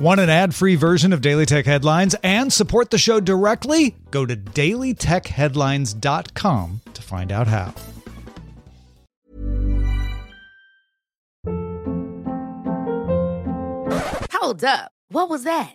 Want an ad free version of Daily Tech Headlines and support the show directly? Go to dailytechheadlines.com to find out how. Hold up. What was that?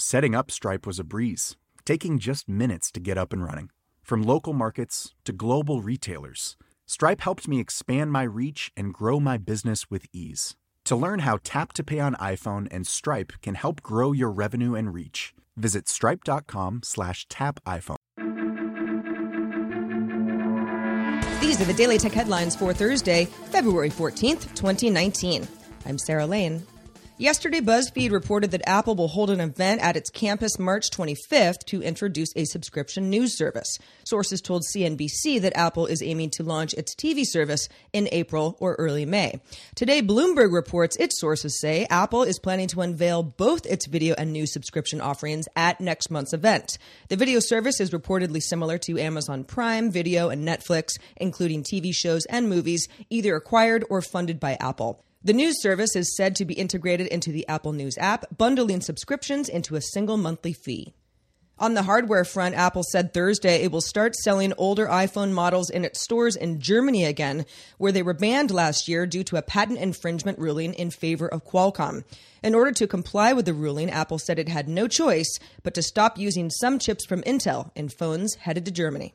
Setting up Stripe was a breeze, taking just minutes to get up and running. From local markets to global retailers, Stripe helped me expand my reach and grow my business with ease. To learn how Tap to Pay on iPhone and Stripe can help grow your revenue and reach, visit stripe.com slash tap iPhone. These are the Daily Tech headlines for Thursday, February 14th, 2019. I'm Sarah Lane. Yesterday, BuzzFeed reported that Apple will hold an event at its campus March 25th to introduce a subscription news service. Sources told CNBC that Apple is aiming to launch its TV service in April or early May. Today, Bloomberg reports its sources say Apple is planning to unveil both its video and news subscription offerings at next month's event. The video service is reportedly similar to Amazon Prime Video and Netflix, including TV shows and movies either acquired or funded by Apple. The news service is said to be integrated into the Apple News app, bundling subscriptions into a single monthly fee. On the hardware front, Apple said Thursday it will start selling older iPhone models in its stores in Germany again, where they were banned last year due to a patent infringement ruling in favor of Qualcomm. In order to comply with the ruling, Apple said it had no choice but to stop using some chips from Intel in phones headed to Germany.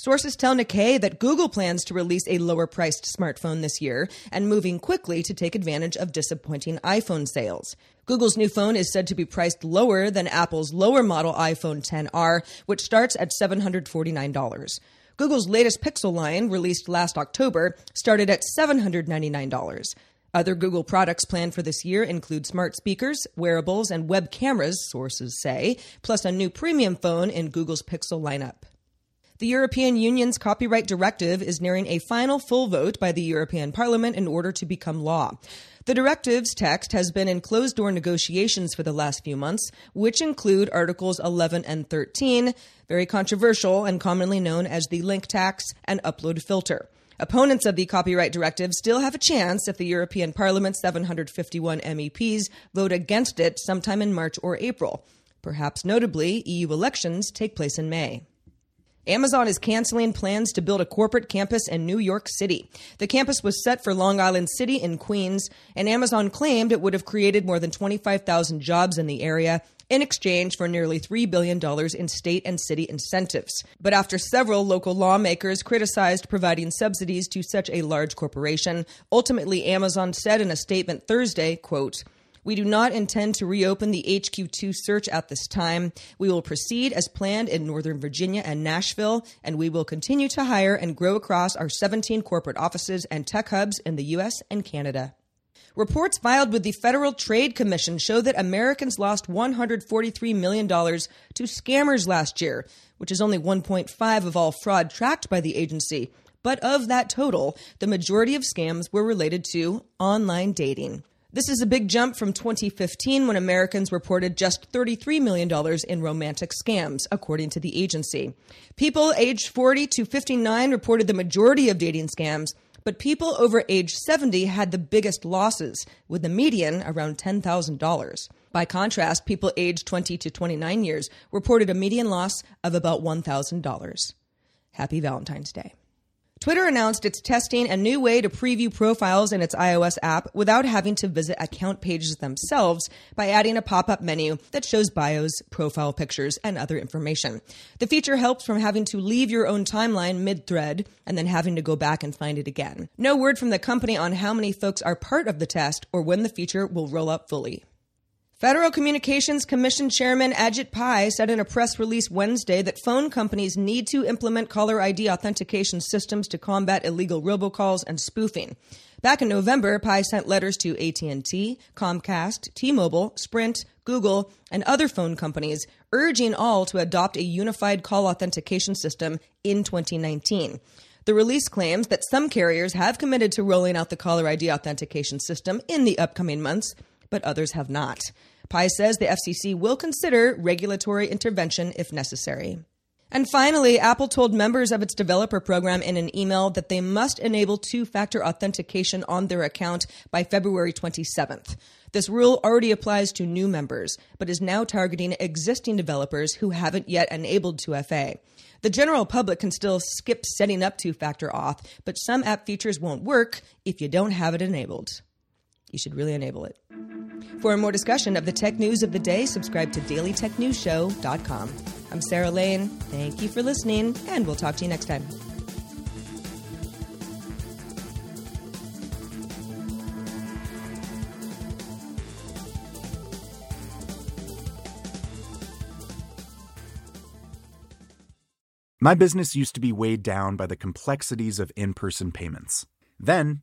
Sources tell Nikkei that Google plans to release a lower priced smartphone this year and moving quickly to take advantage of disappointing iPhone sales. Google's new phone is said to be priced lower than Apple's lower model iPhone 10R, which starts at $749. Google's latest Pixel line, released last October, started at $799. Other Google products planned for this year include smart speakers, wearables, and web cameras, sources say, plus a new premium phone in Google's Pixel lineup. The European Union's copyright directive is nearing a final full vote by the European Parliament in order to become law. The directive's text has been in closed door negotiations for the last few months, which include Articles 11 and 13, very controversial and commonly known as the link tax and upload filter. Opponents of the copyright directive still have a chance if the European Parliament's 751 MEPs vote against it sometime in March or April. Perhaps notably, EU elections take place in May. Amazon is canceling plans to build a corporate campus in New York City. The campus was set for Long Island City in Queens, and Amazon claimed it would have created more than 25,000 jobs in the area in exchange for nearly $3 billion in state and city incentives. But after several local lawmakers criticized providing subsidies to such a large corporation, ultimately Amazon said in a statement Thursday, quote, we do not intend to reopen the HQ2 search at this time. We will proceed as planned in Northern Virginia and Nashville, and we will continue to hire and grow across our 17 corporate offices and tech hubs in the U.S. and Canada. Reports filed with the Federal Trade Commission show that Americans lost $143 million to scammers last year, which is only 1.5 of all fraud tracked by the agency. But of that total, the majority of scams were related to online dating. This is a big jump from 2015 when Americans reported just $33 million in romantic scams, according to the agency. People aged 40 to 59 reported the majority of dating scams, but people over age 70 had the biggest losses, with the median around $10,000. By contrast, people aged 20 to 29 years reported a median loss of about $1,000. Happy Valentine's Day. Twitter announced it's testing a new way to preview profiles in its iOS app without having to visit account pages themselves by adding a pop up menu that shows bios, profile pictures, and other information. The feature helps from having to leave your own timeline mid thread and then having to go back and find it again. No word from the company on how many folks are part of the test or when the feature will roll out fully. Federal Communications Commission Chairman Ajit Pai said in a press release Wednesday that phone companies need to implement caller ID authentication systems to combat illegal robocalls and spoofing. Back in November, Pai sent letters to AT&T, Comcast, T-Mobile, Sprint, Google, and other phone companies urging all to adopt a unified call authentication system in 2019. The release claims that some carriers have committed to rolling out the caller ID authentication system in the upcoming months, but others have not. Pai says the FCC will consider regulatory intervention if necessary. And finally, Apple told members of its developer program in an email that they must enable two factor authentication on their account by February 27th. This rule already applies to new members, but is now targeting existing developers who haven't yet enabled 2FA. The general public can still skip setting up two factor auth, but some app features won't work if you don't have it enabled. You should really enable it. For more discussion of the tech news of the day, subscribe to dailytechnewsshow.com. I'm Sarah Lane. Thank you for listening, and we'll talk to you next time. My business used to be weighed down by the complexities of in person payments. Then,